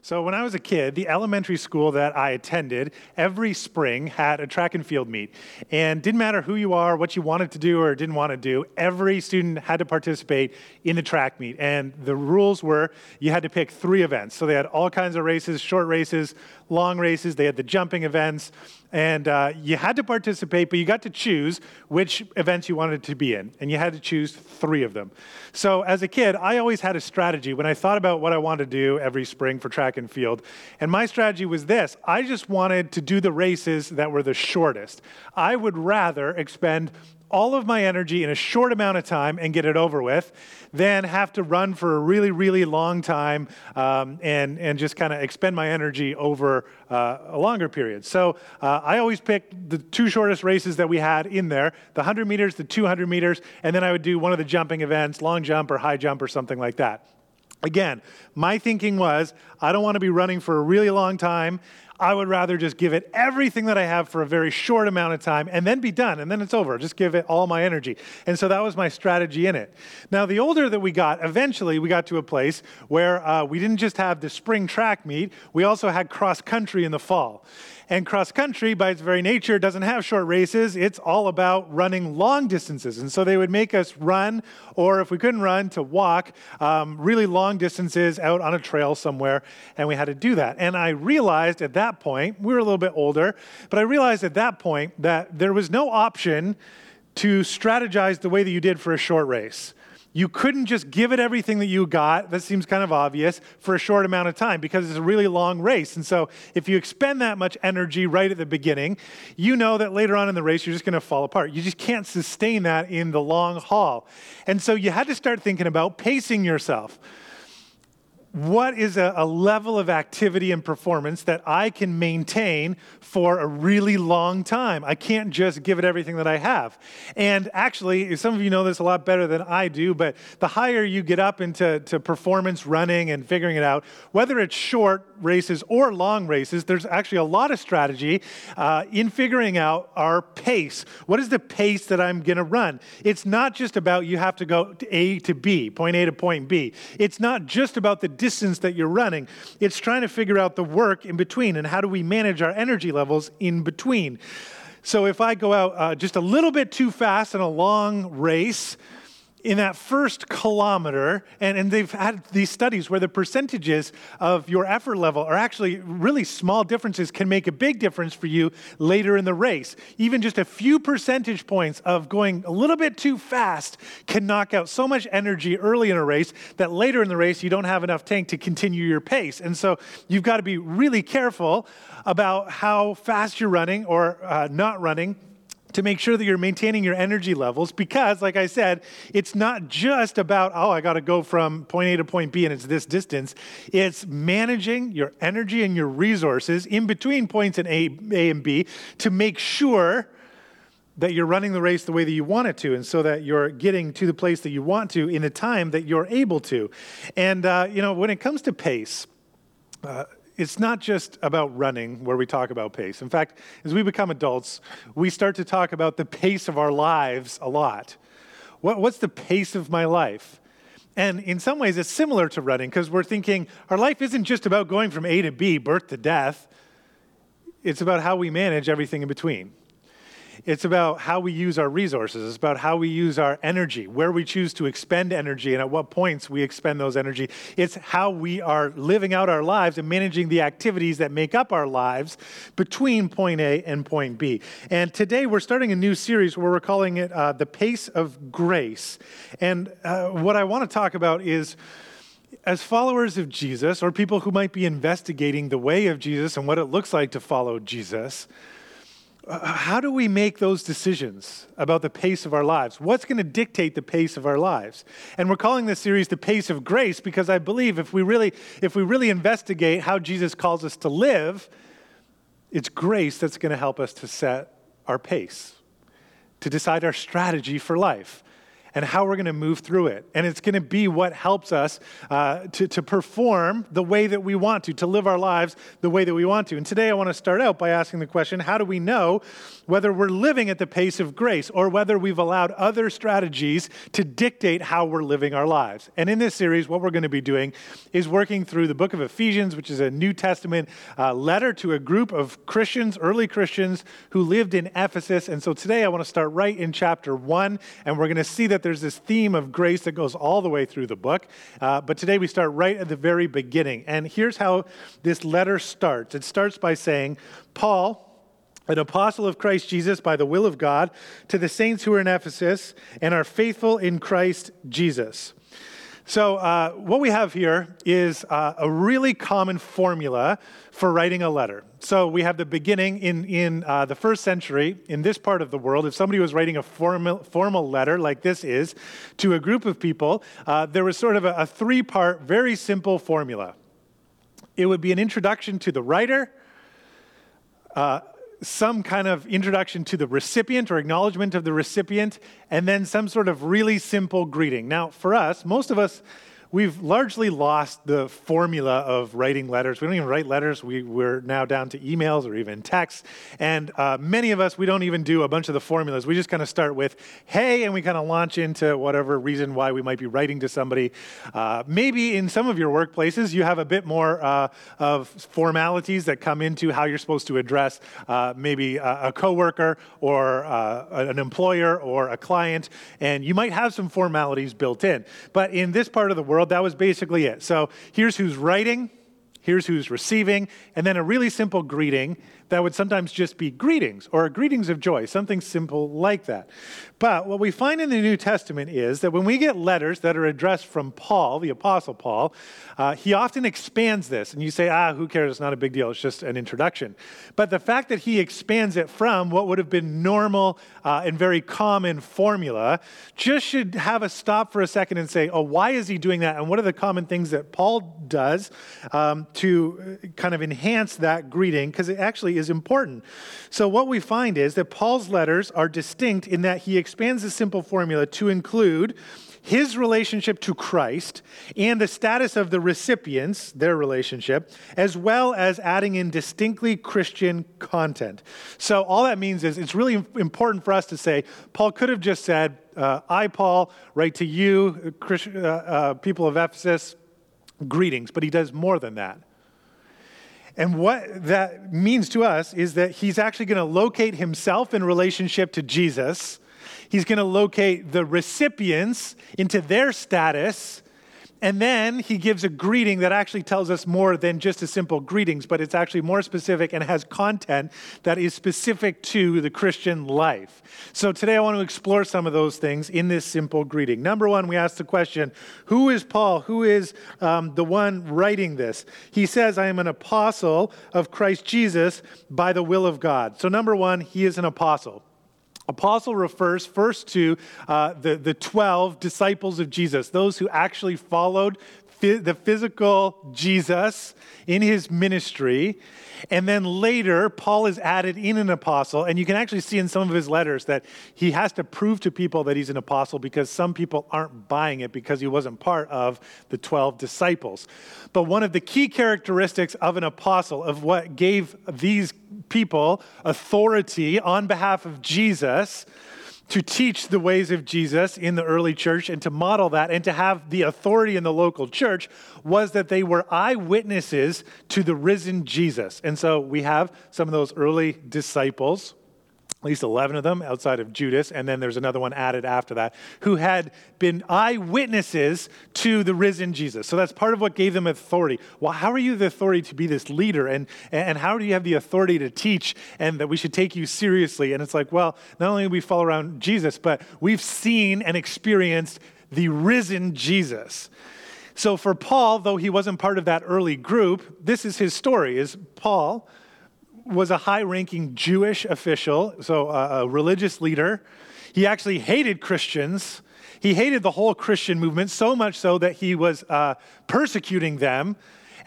So, when I was a kid, the elementary school that I attended every spring had a track and field meet. And didn't matter who you are, what you wanted to do or didn't want to do, every student had to participate in the track meet. And the rules were you had to pick three events. So, they had all kinds of races, short races, long races, they had the jumping events, and uh, you had to participate, but you got to choose which events you wanted to be in, and you had to choose three of them. So, as a kid, I always had a strategy when I thought about what I wanted to do every spring for track and field. And my strategy was this I just wanted to do the races that were the shortest. I would rather expend all of my energy in a short amount of time and get it over with than have to run for a really, really long time um, and, and just kind of expend my energy over uh, a longer period. So uh, I always picked the two shortest races that we had in there the 100 meters, the 200 meters, and then I would do one of the jumping events, long jump or high jump or something like that. Again, my thinking was I don't want to be running for a really long time. I would rather just give it everything that I have for a very short amount of time and then be done, and then it's over. Just give it all my energy. And so that was my strategy in it. Now, the older that we got, eventually we got to a place where uh, we didn't just have the spring track meet, we also had cross country in the fall. And cross country, by its very nature, doesn't have short races. It's all about running long distances. And so they would make us run, or if we couldn't run, to walk um, really long distances out on a trail somewhere. And we had to do that. And I realized at that point, we were a little bit older, but I realized at that point that there was no option to strategize the way that you did for a short race. You couldn't just give it everything that you got, that seems kind of obvious, for a short amount of time because it's a really long race. And so if you expend that much energy right at the beginning, you know that later on in the race you're just going to fall apart. You just can't sustain that in the long haul. And so you had to start thinking about pacing yourself what is a, a, level of activity and performance that I can maintain for a really long time? I can't just give it everything that I have. And actually, some of you know this a lot better than I do, but the higher you get up into to performance running and figuring it out, whether it's short races or long races, there's actually a lot of strategy uh, in figuring out our pace. What is the pace that I'm going to run? It's not just about you have to go to A to B, point A to point B. It's not just about the distance that you're running. It's trying to figure out the work in between and how do we manage our energy levels in between. So if I go out uh, just a little bit too fast in a long race, in that first kilometer, and, and they've had these studies where the percentages of your effort level are actually really small differences, can make a big difference for you later in the race. Even just a few percentage points of going a little bit too fast can knock out so much energy early in a race that later in the race you don't have enough tank to continue your pace. And so you've got to be really careful about how fast you're running or uh, not running to make sure that you're maintaining your energy levels because, like I said, it's not just about, oh, I got to go from point A to point B and it's this distance. It's managing your energy and your resources in between points in A, A and B to make sure that you're running the race the way that you want it to, and so that you're getting to the place that you want to in the time that you're able to. And, uh, you know, when it comes to pace, uh, it's not just about running where we talk about pace. In fact, as we become adults, we start to talk about the pace of our lives a lot. What, what's the pace of my life? And in some ways, it's similar to running because we're thinking our life isn't just about going from A to B, birth to death. It's about how we manage everything in between. It's about how we use our resources. It's about how we use our energy, where we choose to expend energy, and at what points we expend those energy. It's how we are living out our lives and managing the activities that make up our lives between point A and point B. And today we're starting a new series where we're calling it uh, The Pace of Grace. And uh, what I want to talk about is as followers of Jesus, or people who might be investigating the way of Jesus and what it looks like to follow Jesus, Uh, how do we make those decisions about the pace of our lives? What's going to dictate the pace of our lives? And we're calling this series the pace of grace because I believe if we really if we really investigate how Jesus calls us to live, it's grace that's going to help us to set our pace, to decide our strategy for life. And how we're going to move through it. And it's going to be what helps us uh, to, to perform the way that we want to, to live our lives the way that we want to. And today I want to start out by asking the question how do we know whether we're living at the pace of grace or whether we've allowed other strategies to dictate how we're living our lives? And in this series, what we're going to be doing is working through the book of Ephesians, which is a New Testament uh, letter to a group of Christians, early Christians, who lived in Ephesus. And so today I want to start right in chapter one, and we're going to see that there's this theme of grace that goes all the way through the book. Uh, but today we start right at the very beginning. And here's how this letter starts it starts by saying, Paul, an apostle of Christ Jesus by the will of God, to the saints who are in Ephesus and are faithful in Christ Jesus. So, uh, what we have here is uh, a really common formula for writing a letter. So, we have the beginning in, in uh, the first century, in this part of the world. If somebody was writing a formal, formal letter like this is to a group of people, uh, there was sort of a, a three part, very simple formula. It would be an introduction to the writer, uh, some kind of introduction to the recipient or acknowledgement of the recipient, and then some sort of really simple greeting. Now, for us, most of us we've largely lost the formula of writing letters. We don't even write letters. We, we're now down to emails or even texts. And uh, many of us, we don't even do a bunch of the formulas. We just kind of start with, hey, and we kind of launch into whatever reason why we might be writing to somebody. Uh, maybe in some of your workplaces, you have a bit more uh, of formalities that come into how you're supposed to address uh, maybe a, a coworker or uh, an employer or a client. And you might have some formalities built in. But in this part of the world, world, that was basically it. So here's who's writing, here's who's receiving, and then a really simple greeting that would sometimes just be greetings or greetings of joy, something simple like that. But what we find in the New Testament is that when we get letters that are addressed from Paul, the Apostle Paul, uh, he often expands this. And you say, ah, who cares? It's not a big deal. It's just an introduction. But the fact that he expands it from what would have been normal uh, and very common formula just should have us stop for a second and say, oh, why is he doing that? And what are the common things that Paul does um, to kind of enhance that greeting? Because it actually is important. So, what we find is that Paul's letters are distinct in that he expands the simple formula to include his relationship to Christ and the status of the recipients, their relationship, as well as adding in distinctly Christian content. So, all that means is it's really important for us to say, Paul could have just said, uh, I, Paul, write to you, uh, uh, people of Ephesus, greetings, but he does more than that. And what that means to us is that he's actually going to locate himself in relationship to Jesus. He's going to locate the recipients into their status and then he gives a greeting that actually tells us more than just a simple greetings, but it's actually more specific and has content that is specific to the Christian life. So today I want to explore some of those things in this simple greeting. Number one, we ask the question Who is Paul? Who is um, the one writing this? He says, I am an apostle of Christ Jesus by the will of God. So, number one, he is an apostle. Apostle refers first to uh, the, the 12 disciples of Jesus, those who actually followed the physical Jesus in his ministry. And then later, Paul is added in an apostle. And you can actually see in some of his letters that he has to prove to people that he's an apostle because some people aren't buying it because he wasn't part of the 12 disciples. But one of the key characteristics of an apostle, of what gave these people authority on behalf of Jesus, to teach the ways of Jesus in the early church and to model that and to have the authority in the local church was that they were eyewitnesses to the risen Jesus. And so we have some of those early disciples at least 11 of them outside of Judas, and then there's another one added after that, who had been eyewitnesses to the risen Jesus. So that's part of what gave them authority. Well, how are you the authority to be this leader? And, and how do you have the authority to teach and that we should take you seriously? And it's like, well, not only we follow around Jesus, but we've seen and experienced the risen Jesus. So for Paul, though he wasn't part of that early group, this is his story, is Paul was a high ranking Jewish official, so a, a religious leader. He actually hated Christians. He hated the whole Christian movement so much so that he was uh, persecuting them.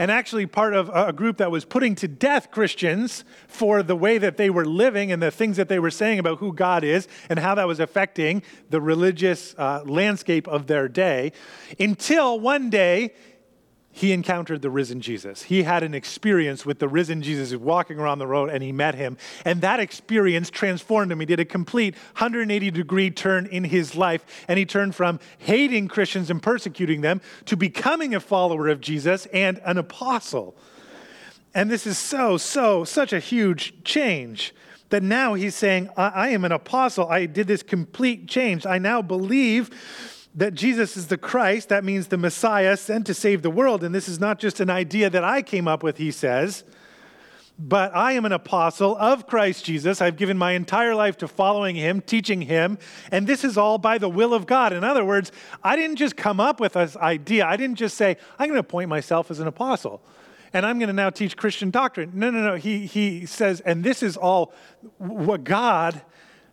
and actually part of a group that was putting to death Christians for the way that they were living and the things that they were saying about who God is and how that was affecting the religious uh, landscape of their day. Until one day, he encountered the risen Jesus. He had an experience with the risen Jesus walking around the road and he met him. And that experience transformed him. He did a complete 180 degree turn in his life. And he turned from hating Christians and persecuting them to becoming a follower of Jesus and an apostle. And this is so, so, such a huge change that now he's saying, I, I am an apostle. I did this complete change. I now believe that Jesus is the Christ, that means the Messiah sent to save the world. And this is not just an idea that I came up with, he says, but I am an apostle of Christ Jesus. I've given my entire life to following him, teaching him, and this is all by the will of God. In other words, I didn't just come up with this idea. I didn't just say, I'm going to appoint myself as an apostle and I'm going to now teach Christian doctrine. No, no, no. He, he says, and this is all what God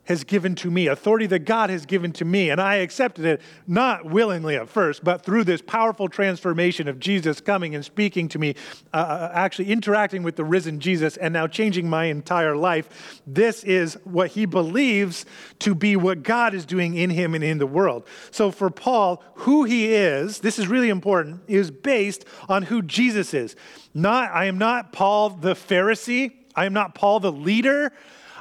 has given to me, authority that God has given to me. And I accepted it, not willingly at first, but through this powerful transformation of Jesus coming and speaking to me, uh, uh, actually interacting with the risen Jesus, and now changing my entire life. This is what he believes to be what God is doing in him and in the world. So for Paul, who he is, this is really important, is based on who Jesus is. Not, I am not Paul the Pharisee. I am not Paul the leader.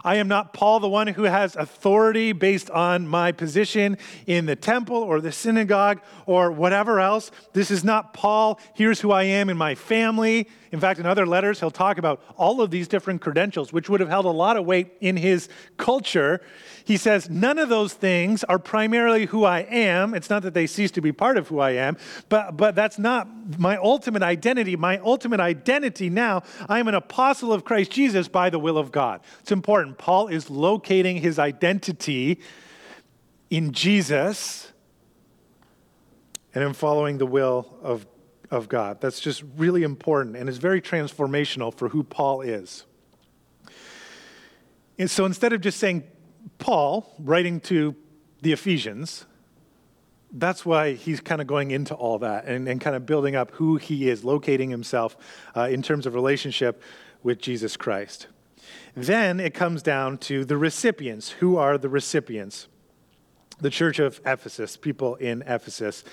I am not Paul, the one who has authority based on my position in the temple or the synagogue or whatever else. This is not Paul. Here's who I am in my family. In fact, in other letters, he'll talk about all of these different credentials, which would have held a lot of weight in his culture. He says, None of those things are primarily who I am. It's not that they cease to be part of who I am, but, but that's not my ultimate identity. My ultimate identity now, I am an apostle of Christ Jesus by the will of God. It's important. Paul is locating his identity in Jesus and in following the will of, of God. That's just really important and is very transformational for who Paul is. And so instead of just saying, Paul, writing to the Ephesians, that's why he's kind of going into all that and, and kind of building up who he is, locating himself uh, in terms of relationship with Jesus Christ. Then it comes down to the recipients. Who are the recipients? The church of Ephesus, people in Ephesus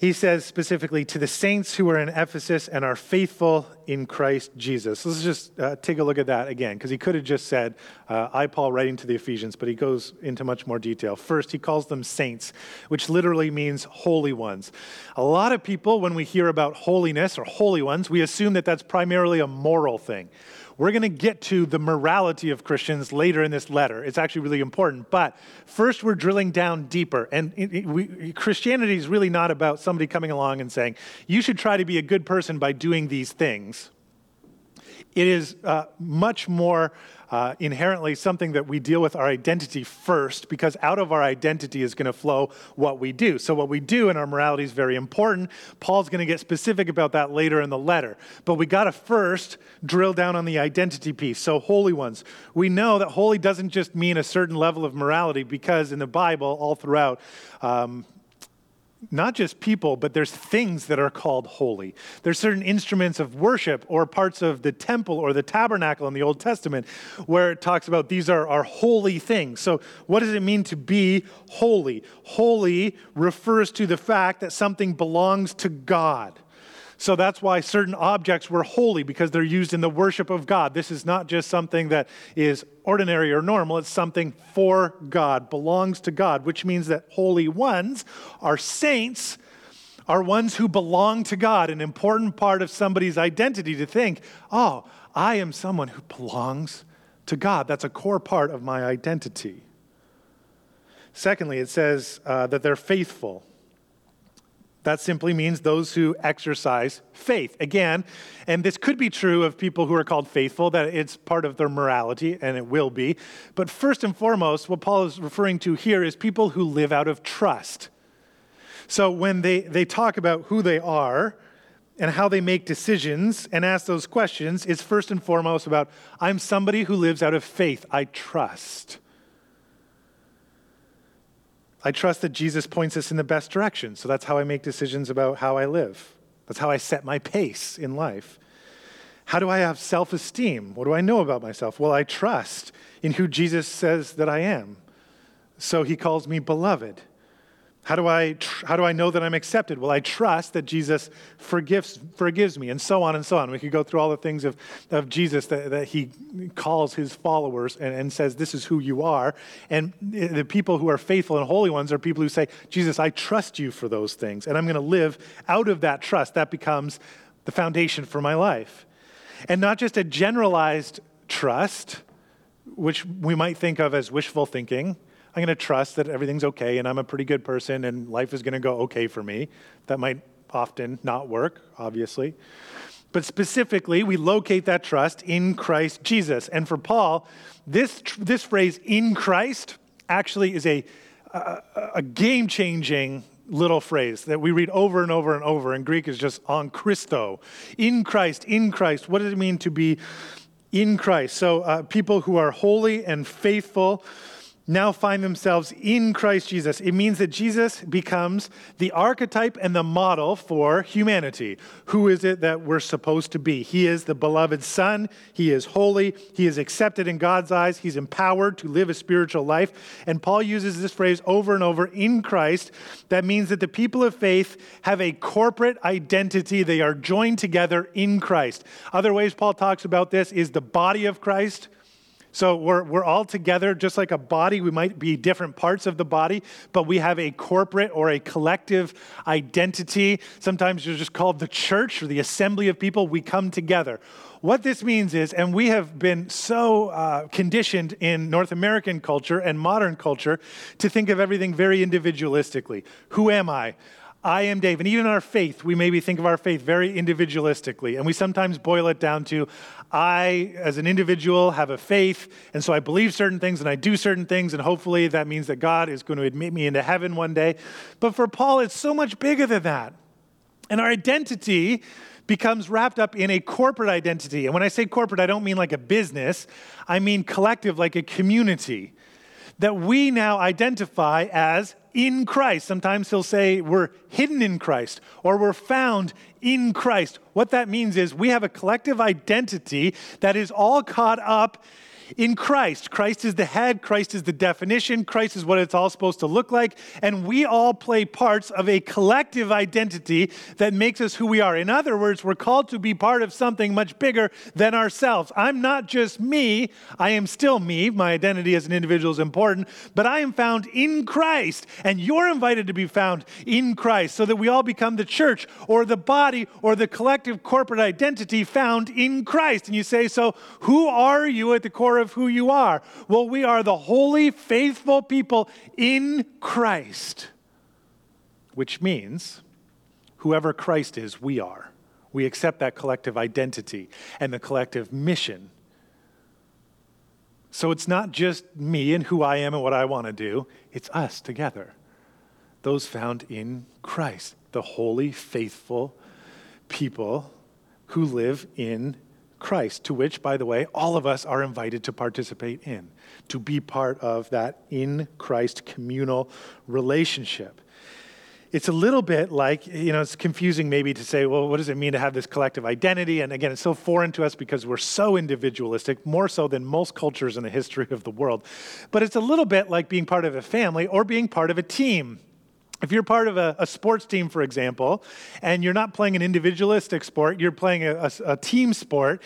he says specifically to the saints who are in Ephesus and are faithful in Christ Jesus. Let's just uh, take a look at that again, because he could have just said, uh, I, Paul, writing to the Ephesians, but he goes into much more detail. First, he calls them saints, which literally means holy ones. A lot of people, when we hear about holiness or holy ones, we assume that that's primarily a moral thing. We're going to get to the morality of Christians later in this letter. It's actually really important. But first, we're drilling down deeper. And it, it, we, Christianity is really not about somebody coming along and saying, you should try to be a good person by doing these things. It is uh, much more uh, inherently something that we deal with our identity first because out of our identity is going to flow what we do. So, what we do in our morality is very important. Paul's going to get specific about that later in the letter. But we got to first drill down on the identity piece. So, holy ones. We know that holy doesn't just mean a certain level of morality because in the Bible, all throughout, um, not just people, but there's things that are called holy. There's certain instruments of worship or parts of the temple or the tabernacle in the Old Testament where it talks about these are, are holy things. So, what does it mean to be holy? Holy refers to the fact that something belongs to God. So that's why certain objects were holy because they're used in the worship of God. This is not just something that is ordinary or normal, it's something for God, belongs to God, which means that holy ones are saints are ones who belong to God, an important part of somebody's identity to think, oh, I am someone who belongs to God. That's a core part of my identity. Secondly, it says uh, that they're faithful. That simply means those who exercise faith. Again, and this could be true of people who are called faithful, that it's part of their morality, and it will be. But first and foremost, what Paul is referring to here is people who live out of trust. So when they, they talk about who they are and how they make decisions and ask those questions, it's first and foremost about I'm somebody who lives out of faith. I trust. I trust that Jesus points us in the best direction. So that's how I make decisions about how I live. That's how I set my pace in life. How do I have self esteem? What do I know about myself? Well, I trust in who Jesus says that I am. So he calls me beloved. How do, I, how do I know that I'm accepted? Well, I trust that Jesus forgives, forgives me, and so on and so on. We could go through all the things of, of Jesus that, that he calls his followers and, and says, This is who you are. And the people who are faithful and holy ones are people who say, Jesus, I trust you for those things, and I'm going to live out of that trust. That becomes the foundation for my life. And not just a generalized trust, which we might think of as wishful thinking I'm going to trust that everything's okay and I'm a pretty good person and life is going to go okay for me. That might often not work, obviously. But specifically, we locate that trust in Christ Jesus. And for Paul, this, this phrase, in Christ, actually is a, a, a game changing little phrase that we read over and over and over. In Greek is just on Christo. In Christ, in Christ. What does it mean to be in Christ? So, uh, people who are holy and faithful now find themselves in Christ Jesus. It means that Jesus becomes the archetype and the model for humanity. Who is it that we're supposed to be? He is the beloved Son. He is holy. He is accepted in God's eyes. He's empowered to live a spiritual life. And Paul uses this phrase over and over in Christ. That means that the people of faith have a corporate identity. They are joined together in Christ. Other ways Paul talks about this is the body of Christ so we're, we're all together, just like a body. We might be different parts of the body, but we have a corporate or a collective identity. Sometimes you're just called the church or the assembly of people. We come together. What this means is, and we have been so uh, conditioned in North American culture and modern culture to think of everything very individualistically. Who am I? I am Dave. And even in our faith, we maybe think of our faith very individualistically. And we sometimes boil it down to I, as an individual, have a faith, and so I believe certain things and I do certain things, and hopefully that means that God is going to admit me into heaven one day. But for Paul, it's so much bigger than that. And our identity becomes wrapped up in a corporate identity. And when I say corporate, I don't mean like a business, I mean collective, like a community that we now identify as in Christ. Sometimes he'll say we're hidden in Christ or we're found in Christ. What that means is we have a collective identity that is all caught up in Christ. Christ is the head, Christ is the definition, Christ is what it's all supposed to look like, and we all play parts of a collective identity that makes us who we are. In other words, we're called to be part of something much bigger than ourselves. I'm not just me, I am still me. My identity as an individual is important, but I am found in Christ, and you're invited to be found in Christ so that we all become the church or the body or the collective corporate identity found in Christ. And you say, So who are you at the core of who you are? Well, we are the holy, faithful people in Christ, which means whoever Christ is, we are. We accept that collective identity and the collective mission. So it's not just me and who I am and what I want to do, it's us together. Those found in Christ, the holy, faithful people who live in Christ, to which, by the way, all of us are invited to participate in, to be part of that in Christ communal relationship. It's a little bit like, you know, it's confusing maybe to say, well, what does it mean to have this collective identity? And again, it's so foreign to us because we're so individualistic, more so than most cultures in the history of the world. But it's a little bit like being part of a family or being part of a team. If you're part of a, a, sports team, for example, and you're not playing an individualistic sport, you're playing a, a, a, team sport,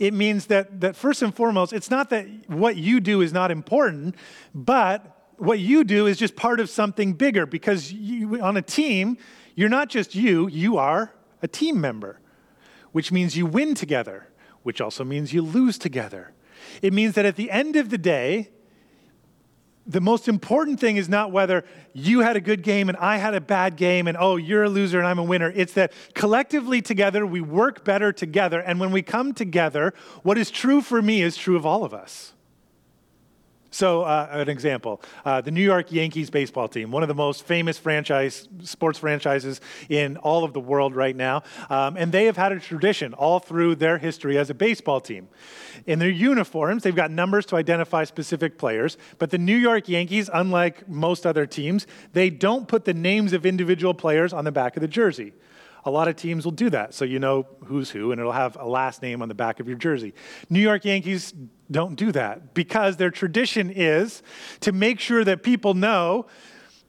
it means that, that first and foremost, it's not that what you do is not important, but what you do is just part of something bigger because you, on a team, you're not just you, you are a team member, which means you win together, which also means you lose together. It means that at the end of the day, the most important thing is not whether you had a good game and I had a bad game and oh, you're a loser and I'm a winner. It's that collectively together we work better together. And when we come together, what is true for me is true of all of us. So, uh, an example uh, the New York Yankees baseball team, one of the most famous franchise, sports franchises in all of the world right now. Um, and they have had a tradition all through their history as a baseball team. In their uniforms, they've got numbers to identify specific players. But the New York Yankees, unlike most other teams, they don't put the names of individual players on the back of the jersey. A lot of teams will do that, so you know who's who, and it'll have a last name on the back of your jersey. New York Yankees don't do that because their tradition is to make sure that people know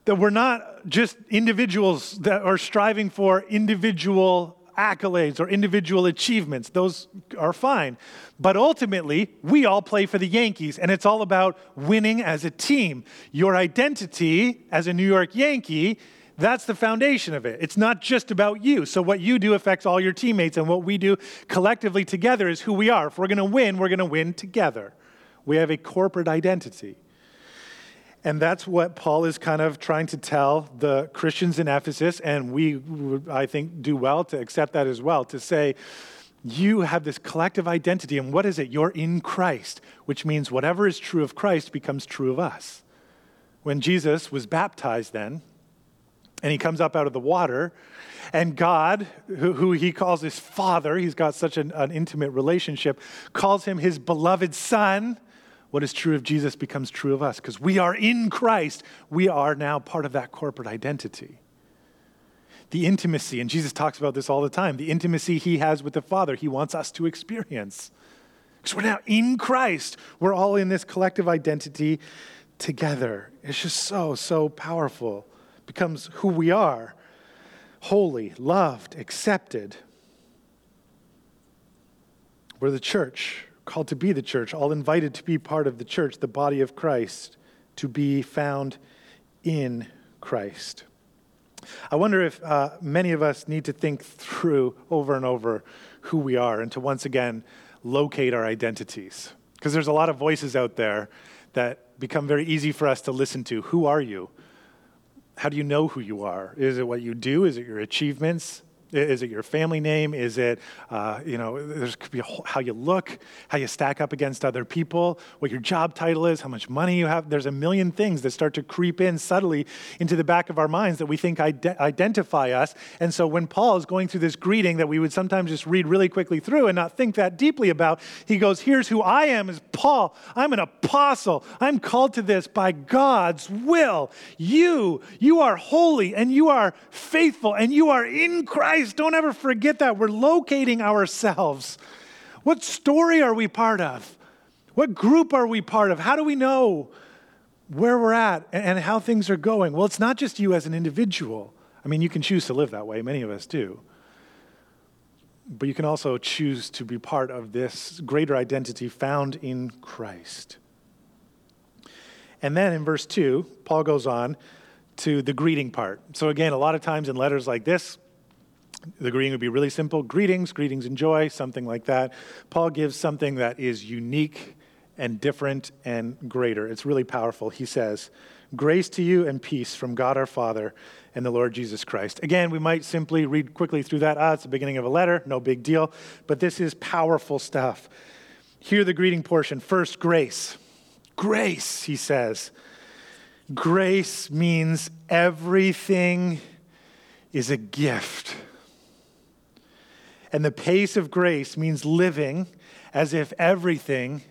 that we're not just individuals that are striving for individual accolades or individual achievements. Those are fine. But ultimately, we all play for the Yankees, and it's all about winning as a team. Your identity as a New York Yankee that's the foundation of it. It's not just about you. So, what you do affects all your teammates, and what we do collectively together is who we are. If we're going to win, we're going to win together. We have a corporate identity. And that's what Paul is kind of trying to tell the Christians in Ephesus, and we, I think, do well to accept that as well, to say, you have this collective identity, and what is it? You're in Christ, which means whatever is true of Christ becomes true of us. When Jesus was baptized, then, and he comes up out of the water, and God, who, who he calls his father, he's got such an, an intimate relationship, calls him his beloved son what is true of Jesus becomes true of us because we are in Christ. We are now part of that corporate identity. The intimacy, and Jesus talks about this all the time the intimacy he has with the Father, he wants us to experience. Because we're now in Christ. We're all in this collective identity together. It's just so, so powerful. Becomes who we are holy, loved, accepted. We're the church called to be the church, all invited to be part of the church, the body of Christ, to be found in Christ. I wonder if uh, many of us need to think through over and over who we are and to once again locate our identities. Because there's a lot of voices out there that become very easy for us to listen to. Who are you? How do you know who you are? Is it what you do? Is it your achievements? Is it your family name? Is it, uh, you know, there could be how you look, how you stack up against other people, what your job title is, how much money you have. There's a million things that start to creep in subtly into the back of our minds that we think ide- identify us. And so when Paul is going through this greeting that we would sometimes just read really quickly through and not think that deeply about, he goes, Here's who I am as Paul. I'm an apostle. I'm called to this by God's will. You, you are holy and you are faithful and you are in Christ Guys, don't ever forget that. We're locating ourselves. What story are we part of? What group are we part of? How do we know where we're at and how things are going? Well, it's not just you as an individual. I mean, you can choose to live that way, many of us do. But you can also choose to be part of this greater identity found in Christ. And then in verse 2, Paul goes on to the greeting part. So, again, a lot of times in letters like this, the greeting would be really simple greetings, greetings and joy, something like that. Paul gives something that is unique and different and greater. It's really powerful. He says, Grace to you and peace from God our Father and the Lord Jesus Christ. Again, we might simply read quickly through that. Ah, it's the beginning of a letter, no big deal. But this is powerful stuff. Hear the greeting portion. First, grace. Grace, he says. Grace means everything is a gift. And the pace of grace means living as if everything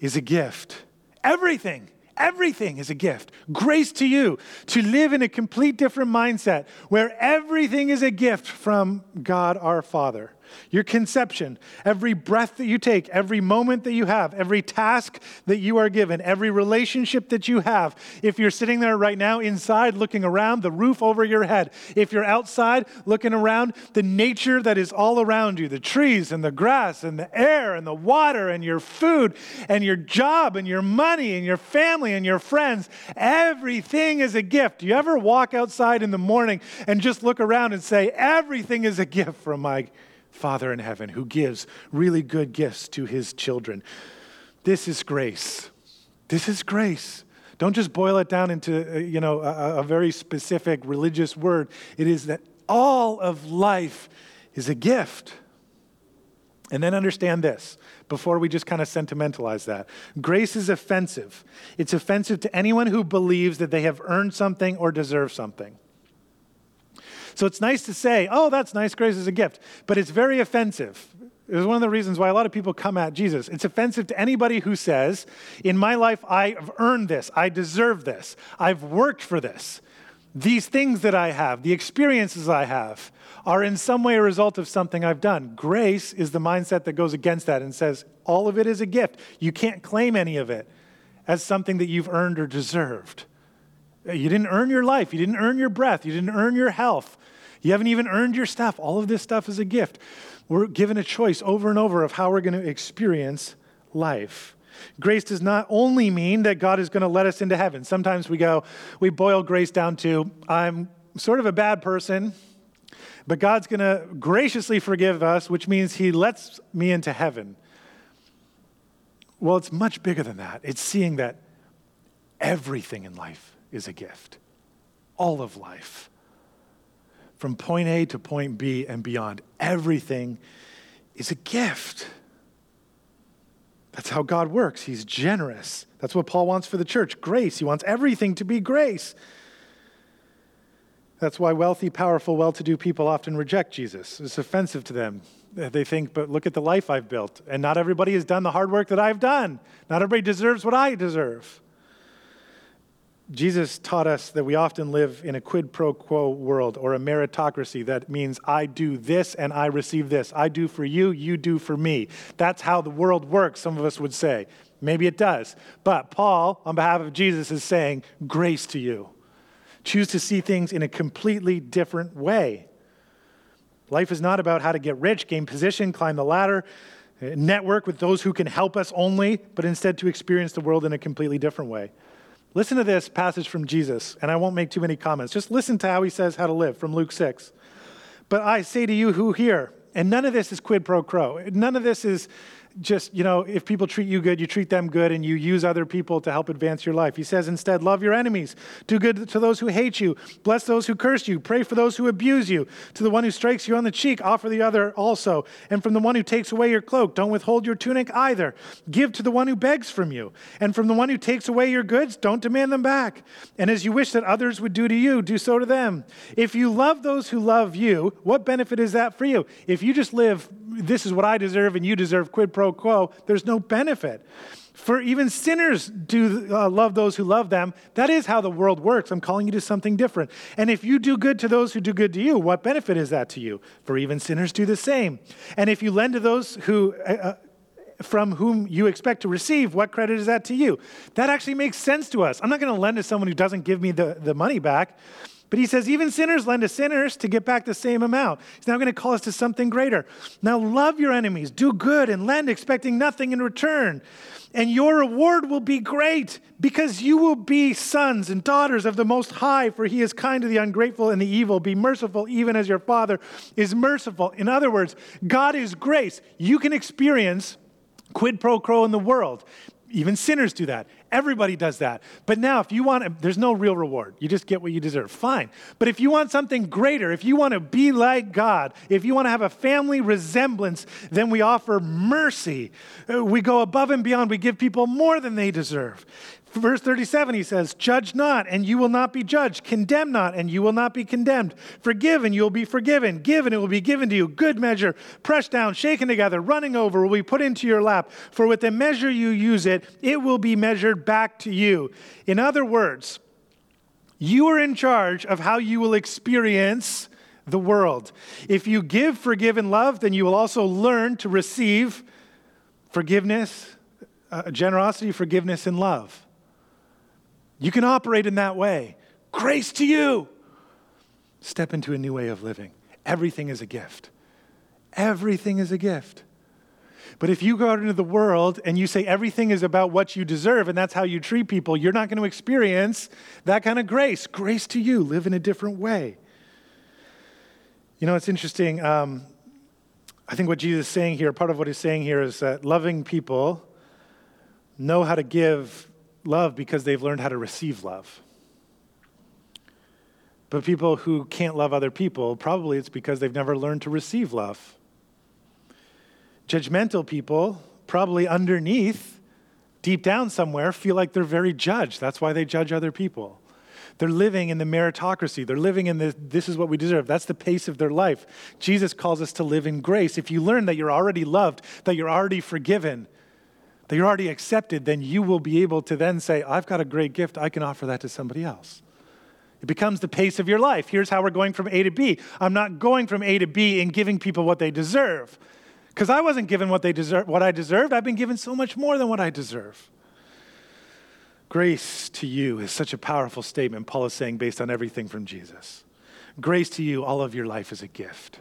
is a gift. Everything. Everything is a gift. Grace to you to live in a complete different mindset where everything is a gift from God our Father your conception, every breath that you take, every moment that you have, every task that you are given, every relationship that you have. If you're sitting there right now inside looking around, the roof over your head, if you're outside looking around, the nature that is all around you, the trees and the grass and the air and the water and your food and your job and your money and your family and your friends, everything is a gift. Do you ever walk outside in the morning and just look around and say, Everything is a gift from my Father in heaven who gives really good gifts to his children. This is grace. This is grace. Don't just boil it down into, uh, you know, a, a very specific religious word. It is that all of life is a gift. And then understand this before we just kind of sentimentalize that. Grace is offensive. It's offensive to anyone who believes that they have earned something or deserve something. So it's nice to say, oh, that's nice, grace is a gift, but it's very offensive. It's one of the reasons why a lot of people come at Jesus. It's offensive to anybody who says, in my life, I've earned this, I deserve this, I've worked for this. these things that I have, the experiences I have, are in some way a result of something I've done. Grace is the mindset that goes against that and says, all of it is a gift. You can't claim any of it as something that you've earned or deserved. You didn't earn your life. You didn't earn your breath. You didn't earn your health. You haven't even earned your stuff. All of this stuff is a gift. We're given a choice over and over of how we're going to experience life. Grace does not only mean that God is going to let us into heaven. Sometimes we go, we boil grace down to, I'm sort of a bad person, but God's going to graciously forgive us, which means He lets me into heaven. Well, it's much bigger than that. It's seeing that everything in life is a gift, all of life. From point A to point B and beyond, everything is a gift. That's how God works. He's generous. That's what Paul wants for the church grace. He wants everything to be grace. That's why wealthy, powerful, well to do people often reject Jesus. It's offensive to them. They think, but look at the life I've built. And not everybody has done the hard work that I've done. Not everybody deserves what I deserve. Jesus taught us that we often live in a quid pro quo world or a meritocracy that means I do this and I receive this. I do for you, you do for me. That's how the world works, some of us would say. Maybe it does. But Paul, on behalf of Jesus, is saying, grace to you. Choose to see things in a completely different way. Life is not about how to get rich, gain position, climb the ladder, eh, network with those who can help us only, but instead to experience the world in a completely different way. Listen to this passage from Jesus, and I won't make too many comments. Just listen to how he says how to live from Luke 6. But I say to you who hear, and none of this is quid pro quo. None of this is just, you know, if people treat you good, you treat them good, and you use other people to help advance your life. He says instead, love your enemies, do good to those who hate you, bless those who curse you, pray for those who abuse you. To the one who strikes you on the cheek, offer the other also. And from the one who takes away your cloak, don't withhold your tunic either. Give to the one who begs from you. And from the one who takes away your goods, don't demand them back. And as you wish that others would do to you, do so to them. If you love those who love you, what benefit is that for you? If you just live, this is what I deserve and you deserve quid pro quo, there's no benefit. For even sinners do uh, love those who love them. That is how the world works. I'm calling you to something different. And if you do good to those who do good to you, what benefit is that to you? For even sinners do the same. And if you lend to those who uh, uh from whom you expect to receive, what credit is that to you? That actually makes sense to us. I'm not going to lend to someone who doesn't give me the, the money back. But he says, even sinners lend to sinners to get back the same amount. He's now going to call us to something greater. Now, love your enemies, do good, and lend, expecting nothing in return. And your reward will be great because you will be sons and daughters of the Most High, for he is kind to the ungrateful and the evil. Be merciful, even as your Father is merciful. In other words, God is grace. You can experience quid pro quo in the world. Even sinners do that. Everybody does that. But now, if you want, there's no real reward. You just get what you deserve. Fine. But if you want something greater, if you want to be like God, if you want to have a family resemblance, then we offer mercy. Uh, we go above and beyond. We give people more than they deserve. Verse 37, he says, Judge not, and you will not be judged. Condemn not, and you will not be condemned. Forgive, and you will be forgiven. Give, and it will be given to you. Good measure, pressed down, shaken together, running over, will be put into your lap. For with the measure you use it, it will be measured back to you. In other words, you are in charge of how you will experience the world. If you give, forgive, and love, then you will also learn to receive forgiveness, uh, generosity, forgiveness, and love. You can operate in that way. Grace to you. Step into a new way of living. Everything is a gift. Everything is a gift. But if you go out into the world and you say everything is about what you deserve and that's how you treat people, you're not going to experience that kind of grace. Grace to you. Live in a different way. You know, it's interesting. Um, I think what Jesus is saying here, part of what he's saying here is that loving people know how to give love because they've learned how to receive love. But people who can't love other people, probably it's because they've never learned to receive love. Judgmental people, probably underneath, deep down somewhere, feel like they're very judged. That's why they judge other people. They're living in the meritocracy. They're living in the this is what we deserve. That's the pace of their life. Jesus calls us to live in grace. If you learn that you're already loved, that you're already forgiven, that you're already accepted, then you will be able to then say, I've got a great gift. I can offer that to somebody else. It becomes the pace of your life. Here's how we're going from A to B. I'm not going from A to B and giving people what they deserve. Because I wasn't given what they deserve what I deserved. I've been given so much more than what I deserve. Grace to you is such a powerful statement, Paul is saying, based on everything from Jesus. Grace to you, all of your life is a gift.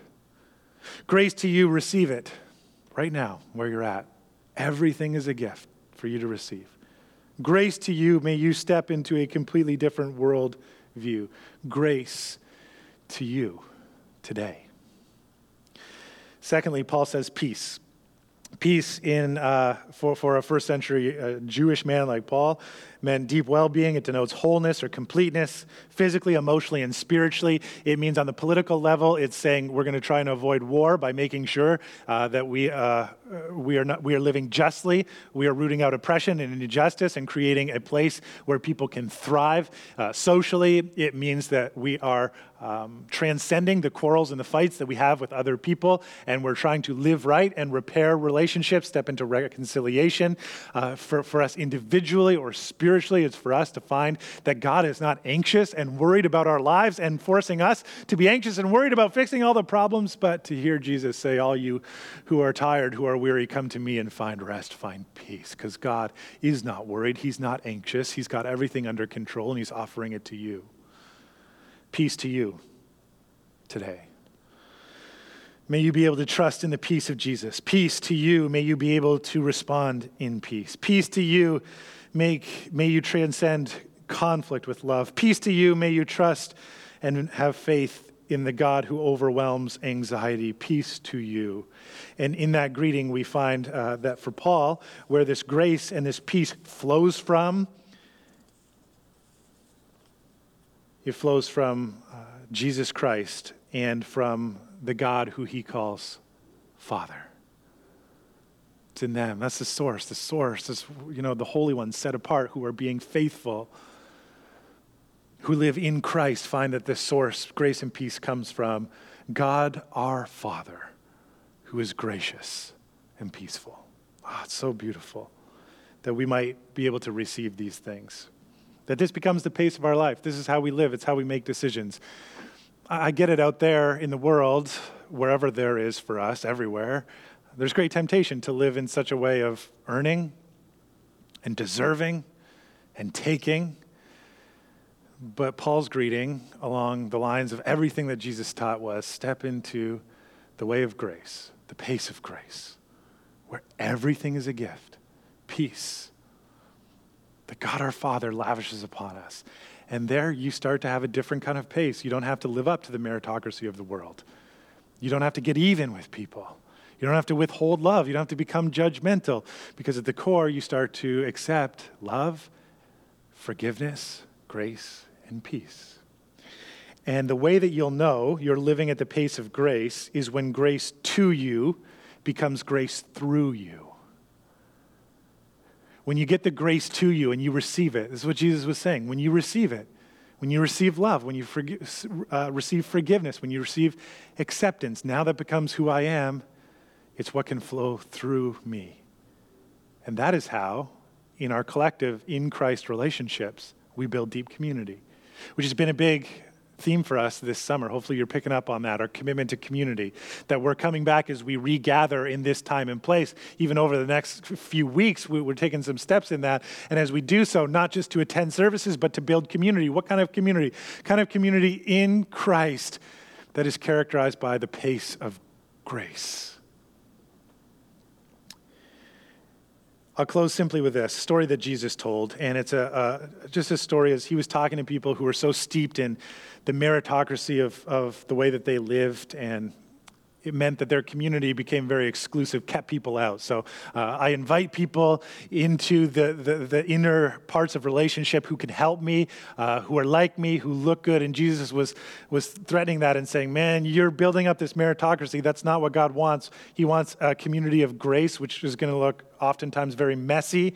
Grace to you, receive it right now, where you're at. Everything is a gift for you to receive. Grace to you, may you step into a completely different world view. Grace to you today. Secondly, Paul says peace. Peace in, uh, for, for a first century uh, Jewish man like Paul meant deep well being. It denotes wholeness or completeness, physically, emotionally, and spiritually. It means on the political level, it's saying we're going to try and avoid war by making sure uh, that we, uh, we, are not, we are living justly. We are rooting out oppression and injustice and creating a place where people can thrive. Uh, socially, it means that we are um, transcending the quarrels and the fights that we have with other people, and we're trying to live right and repair relationships, step into reconciliation. Uh, for, for us individually or spiritually, spiritually, it's for us to find that God is not anxious and worried about our lives and forcing us to be anxious and worried about fixing all the problems, but to hear Jesus say, All you who are tired, who are weary, come to me and find rest, find peace. Because God is not worried, He's not anxious, He's got everything under control, and He's offering it to you. Peace to you today. May you be able to trust in the peace of Jesus. Peace to you. May you be able to respond in peace. Peace to you Make, may you transcend conflict with love. Peace to you. May you trust and have faith in the God who overwhelms anxiety. Peace to you. And in that greeting, we find uh, that for Paul, where this grace and this peace flows from, it flows from uh, Jesus Christ and from the God who he calls Father. It's in them. That's the source. The source is, you know, the holy ones set apart who are being faithful, who live in Christ, find that the source, grace and peace, comes from God our Father, who is gracious and peaceful. Oh, it's so beautiful that we might be able to receive these things. That this becomes the pace of our life. This is how we live, it's how we make decisions. I get it out there in the world, wherever there is for us, everywhere. There's great temptation to live in such a way of earning and deserving and taking. But Paul's greeting along the lines of everything that Jesus taught was step into the way of grace, the pace of grace, where everything is a gift, peace that God our Father lavishes upon us. And there you start to have a different kind of pace. You don't have to live up to the meritocracy of the world, you don't have to get even with people. You don't have to withhold love. You don't have to become judgmental because at the core, you start to accept love, forgiveness, grace, and peace. And the way that you'll know you're living at the pace of grace is when grace to you becomes grace through you. When you get the grace to you and you receive it, this is what Jesus was saying. When you receive it, when you receive love, when you uh, receive forgiveness, when you receive acceptance, now that becomes who I am, it's what can flow through me. And that is how, in our collective, in Christ relationships, we build deep community, which has been a big theme for us this summer. Hopefully, you're picking up on that, our commitment to community. That we're coming back as we regather in this time and place. Even over the next few weeks, we're taking some steps in that. And as we do so, not just to attend services, but to build community. What kind of community? Kind of community in Christ that is characterized by the pace of grace. I'll close simply with this story that Jesus told, and it's a, a, just a story as he was talking to people who were so steeped in the meritocracy of, of the way that they lived and it meant that their community became very exclusive, kept people out. So uh, I invite people into the, the, the, inner parts of relationship who can help me, uh, who are like me, who look good. And Jesus was, was threatening that and saying, Man, you're building up this meritocracy. That's not what God wants. He wants a community of grace, which is going to look oftentimes very messy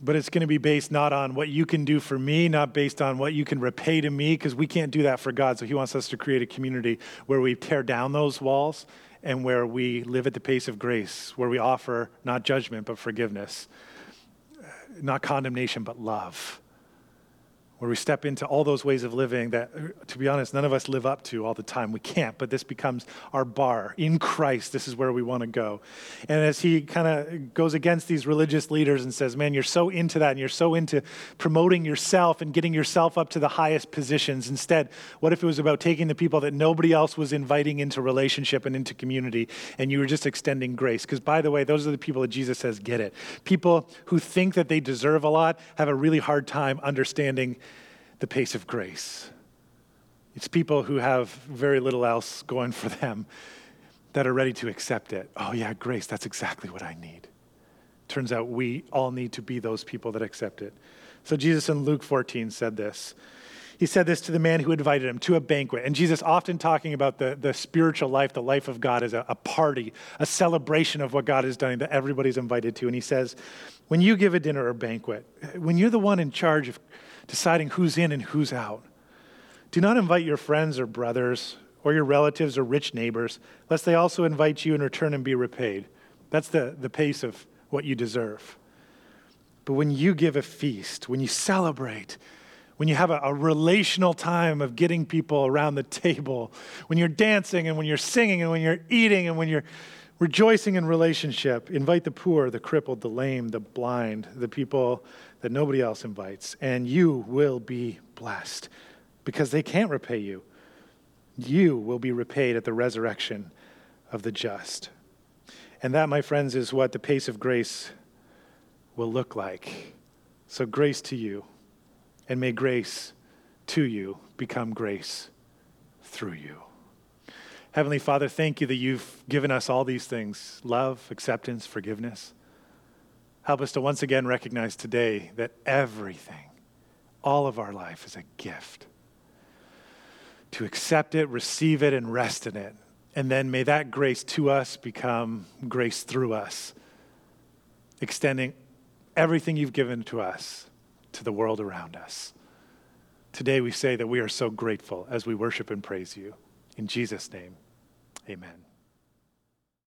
but it's going to be based not on what you can do for me, not based on what you can repay to me, because we can't do that for God. So He wants us to create a community where we tear down those walls and where we live at the pace of grace, where we offer not judgment, but forgiveness, not condemnation, but love, where we step into all those ways of living that, to be honest, none of us live up to all the time. We can't, but this becomes our bar. In Christ, this is where we want to go. And as he kind of goes against these religious leaders and says, Man, you're so into that and you're so into promoting yourself and getting yourself up to the highest positions. Instead, what if it was about taking the people that nobody else was inviting into relationship and into community and you were just extending grace? Because, by the way, those are the people that Jesus says get it. People who think that they deserve a lot have a really hard time understanding the pace of grace. It's people who have very little else going for them that are ready to accept it. Oh, yeah, grace, that's exactly what I need. Turns out we all need to be those people that accept it. So Jesus in Luke 14 said this. He said this to the man who invited him to a banquet. And Jesus, often talking about the, the spiritual life, the life of God, as a, a party, a celebration of what God has done that everybody's invited to. And he says, when you give a dinner or banquet, when you're the one in charge of deciding who's in and who's out. Do not invite your friends or brothers or your relatives or rich neighbors, lest they also invite you in return and be repaid. That's the, the pace of what you deserve. But when you give a feast, when you celebrate, when you have a, a, relational time of getting people around the table, when you're dancing and when you're singing and when you're eating and when you're rejoicing in relationship, invite the poor, the crippled, the lame, the blind, the people that nobody else invites, and you will be blessed because they can't repay you. You will be repaid at the resurrection of the just. And that, my friends, is what the pace of grace will look like. So, grace to you, and may grace to you become grace through you. Heavenly Father, thank you that you've given us all these things love, acceptance, forgiveness. Help us to once again recognize today that everything, all of our life, is a gift. To accept it, receive it, and rest in it. And then may that grace to us become grace through us, extending everything you've given to us to the world around us. Today we say that we are so grateful as we worship and praise you. In Jesus' name, amen.